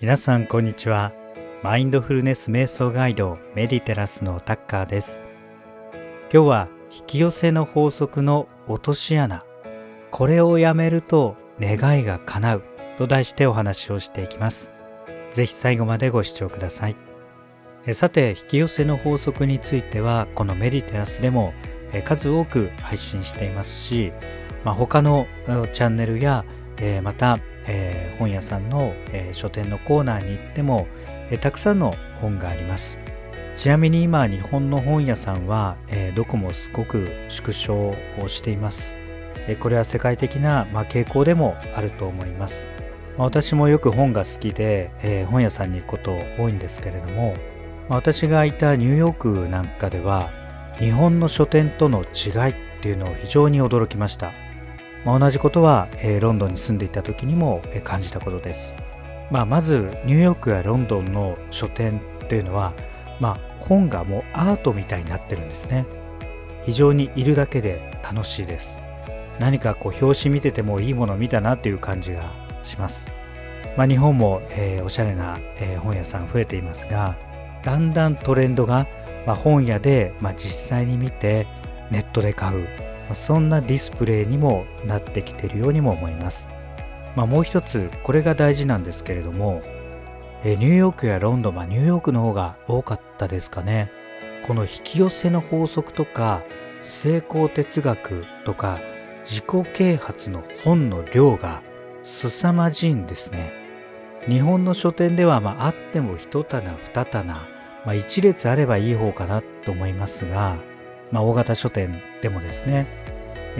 皆さんこんにちは。マインドフルネス瞑想ガイドメディテラスのタッカーです。今日は引き寄せの法則の落とし穴。これをやめると願いが叶う。と題してお話をしていきます。ぜひ最後までご視聴ください。さて引き寄せの法則についてはこのメディテラスでも数多く配信していますし、まあ、他のチャンネルやまた本屋さんの書店のコーナーに行ってもたくさんの本があります。ちなみに今日本の本屋さんはえどこもすごく縮小をしています。これは世界的なまあ傾向でもあると思います。まあ私もよく本が好きでえ本屋さんに行くこと多いんですけれどもまあ私がいたニューヨークなんかでは日本の書店との違いっていうのを非常に驚きました、まあ、同じことは、えー、ロンドンに住んでいた時にも、えー、感じたことです、まあ、まずニューヨークやロンドンの書店っていうのは、まあ、本がもうアートみたいになってるんですね。非常にいるだけで楽しいです。何かこう表紙見ててもいいもの見たなっていう感じがします、まあ、日本も、えー、おしゃれな、え本屋さん増えていますがだんだんトレンドが、まあ、本屋で、まあ、実際に見てネットで買う、そんなディスプレイにもなってきているようにも思います、まあ、もう一つこれが大事なんですけれどもニューヨークやロンドン、まあ、ニューヨークの方が多かったですかね。この引き寄せの法則とか成功哲学とか自己啓発の本の量が凄まじいんですね。日本の書店ではまああっても一棚二棚まあ、1列あればいい方かなと思いますが、まあ、大型書店でもですね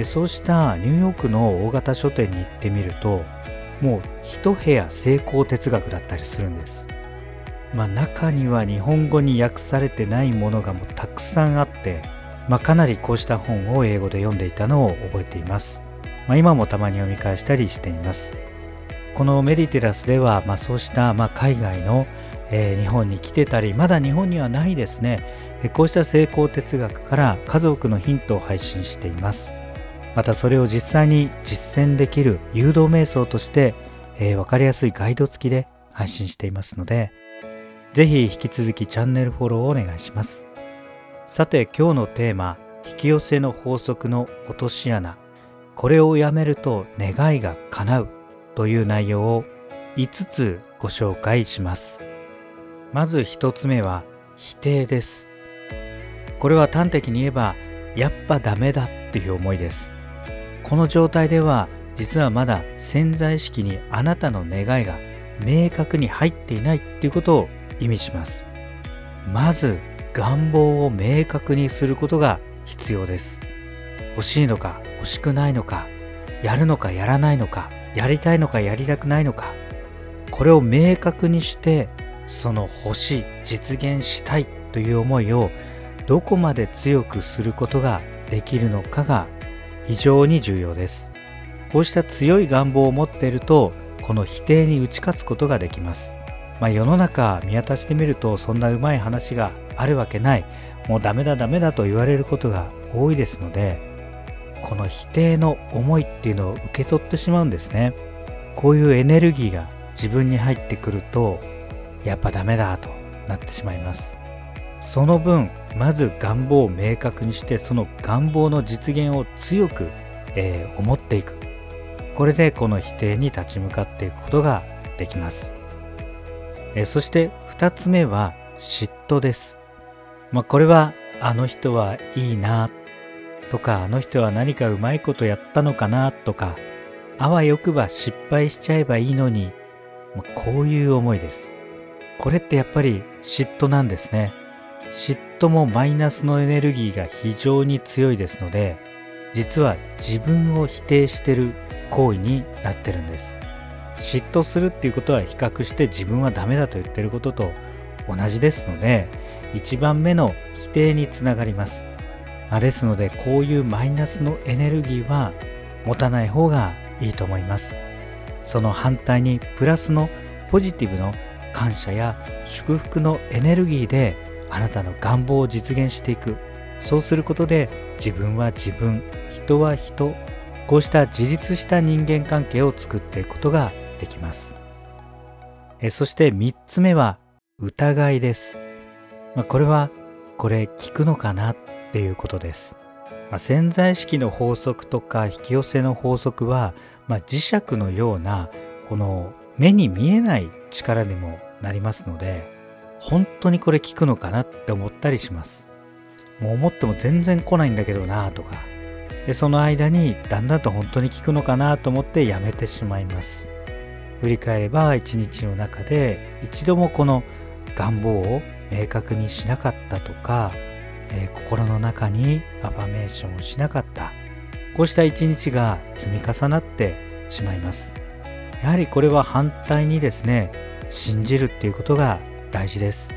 そうしたニューヨークの大型書店に行ってみるともう一部屋成功哲学だったりするんです、まあ、中には日本語に訳されてないものがもうたくさんあって、まあ、かなりこうした本を英語で読んでいたのを覚えています、まあ、今もたまに読み返したりしています。このメディテラスでは、まあ、そうした、まあ、海外のえー、日本に来てたりまだ日本にはないですね、こうした成功哲学から数多くのヒントを配信していますまたそれを実際に実践できる誘導瞑想として、えー、分かりやすいガイド付きで配信していますのでぜひ引き続きチャンネルフォローをお願いしますさて今日のテーマ引き寄せの法則の落とし穴これをやめると願いが叶うという内容を5つご紹介します。まず一つ目は否定です。これは端的に言えばやっぱダメだっていう思いです。この状態では実はまだ潜在意識にあなたの願いが明確に入っていないっていうことを意味します。まず願望を明確にすることが必要です。欲しいのか欲しくないのか、やるのかやらないのか、やりたいのかやりたくないのか、これを明確にしてその欲しい実現したいという思いをどこまで強くすることができるのかが非常に重要です。こうした強い願望を持っているとこの否定に打ち勝つことができます。まあ、世の中見渡してみるとそんなうまい話があるわけない。もうダメだダメだと言われることが多いですのでこの否定の思いっていうのを受け取ってしまうんですね。こういうエネルギーが自分に入ってくるとやっぱダメだとなってしまいます。その分まず願望を明確にしてその願望の実現を強く、えー、思っていく。これでこの否定に立ち向かっていくことができます、えー、そして2つ目は嫉妬です、まあ、これはあの人はいいなとかあの人は何かうまいことやったのかなとかあわよくば失敗しちゃえばいいのに、まあ、こういう思いです。これってやっぱり嫉妬なんですね。嫉妬もマイナスのエネルギーが非常に強いですので、実は自分を否定してる行為になってるんです。嫉妬するっていうことは比較して自分はダメだと言ってることと同じですので、1番目の否定につながります。まあですので、こういうマイナスのエネルギーは持たない方がいいと思います。その反対にプラスのポジティブの感謝や祝福のエネルギーであなたの願望を実現していくそうすることで自分は自分人は人こうした自立した人間関係を作っていくことができますえそして3つ目は疑いです。まあ、これはこれ聞くのかなっていうことです。まあ、潜在意識の法則とか引き寄せの法則は、まあ、磁石のようなこの目に見えない力にもなりますので本当にこれ効くのかなって思ったりします。もう思っても全然来ないんだけどなとか。でその間にだんだんと本当に効くのかなと思ってやめてしまいます。振り返れば一日の中で一度もこの願望を明確にしなかったとか、えー、心の中にアファメーションをしなかった。こうした一日が積み重なってしまいます。やはりこれは反対にですね信じるっていうことが大事です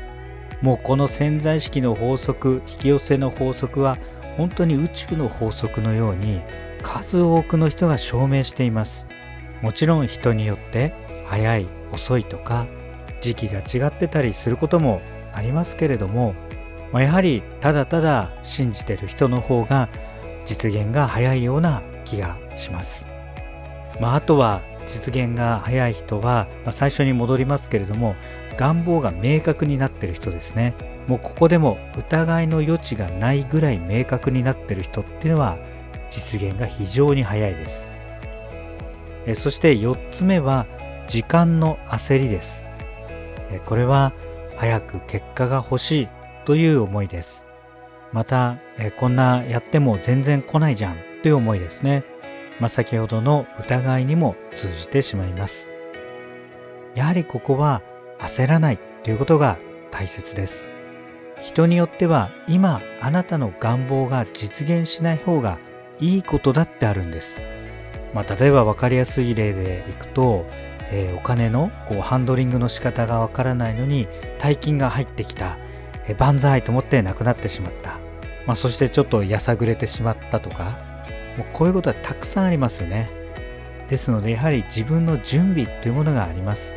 もうこの潜在意識の法則引き寄せの法則は本当に宇宙の法則のように数多くの人が証明していますもちろん人によって早い遅いとか時期が違ってたりすることもありますけれども、ま、やはりただただ信じてる人の方が実現が早いような気がします。まあ、あとは実現が早い人は、まあ、最初に戻りますけれども願望が明確になってる人ですね。もうここでも疑いの余地がないぐらい明確になってる人っていうのは実現が非常に早いです。えそして4つ目は時間の焦りです。えこれは早く結果が欲しいという思いです。またえこんなやっても全然来ないじゃんという思いですね。まあ、先ほどの疑いにも通じてしまいます。やはりここは焦らないということが大切です。人によっては今あなたの願望が実現しない方がいいことだってあるんです。まあ、例えば分かりやすい例でいくと、えー、お金のこうハンドリングの仕方がわからないのに大金が入ってきた、えー、万歳と思ってなくなってしまった、まあ、そしてちょっとやさぐれてしまったとかもうこういうことはたくさんありますよね。ですのでやはり自分の準備というものがあります。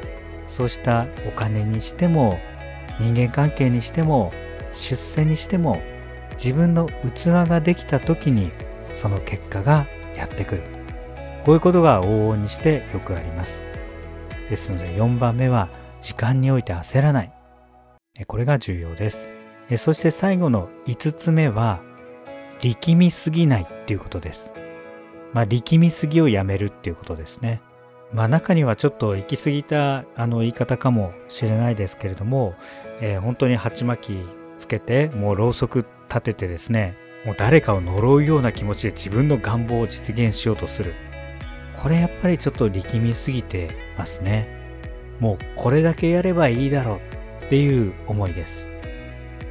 そうしたお金にしても人間関係にしても出世にしても自分の器ができた時にその結果がやってくる。こういうことが往々にしてよくあります。ですので4番目は時間において焦らない。これが重要です。そして最後の5つ目は力みすぎないっていうことです。まあ、力みすぎをやめるっていうことですね。まあ、中にはちょっと行き過ぎたあの言い方かもしれないですけれども、えー、本当に鉢巻きつけてもうろうそく立ててですねもう誰かを呪うような気持ちで自分の願望を実現しようとするこれやっぱりちょっと力みすぎてますねもうこれだけやればいいだろうっていう思いです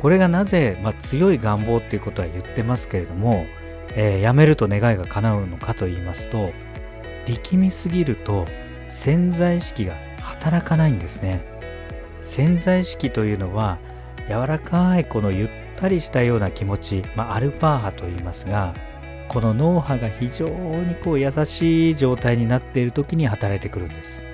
これがなぜ、まあ、強い願望っていうことは言ってますけれども、えー、やめると願いが叶うのかと言いますと力みすぎると潜在意識が働かないんですね。潜在意識というのは柔らかいこのゆったりしたような気持ち、まあ、アルファ波と言いますがこの脳波が非常にこう優しい状態になっている時に働いてくるんです。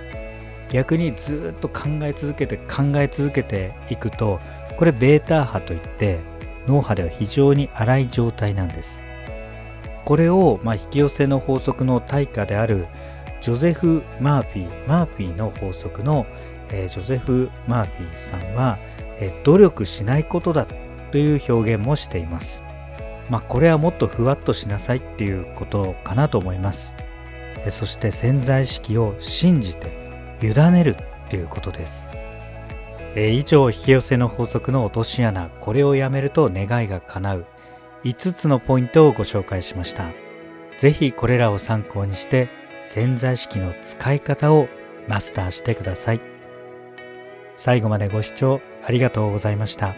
逆にずっと考え続けて考え続けていくとこれベータ波といって脳波では非常に荒い状態なんです。これを、まあ、引き寄せの法則の対価であるジョゼフ・マーフィーマーフィーの法則の、えー、ジョゼフ・マーフィーさんは、えー、努力しないことだという表現もしています。まあこれはもっとふわっとしなさいっていうことかなと思います。そして潜在意識を信じて委ねるっていうことです。え以上引き寄せの法則の落とし穴これをやめると願いが叶う。5つのポイントをご紹介しました。是非これらを参考にして潜在意識の使い方をマスターしてください。最後までご視聴ありがとうございました。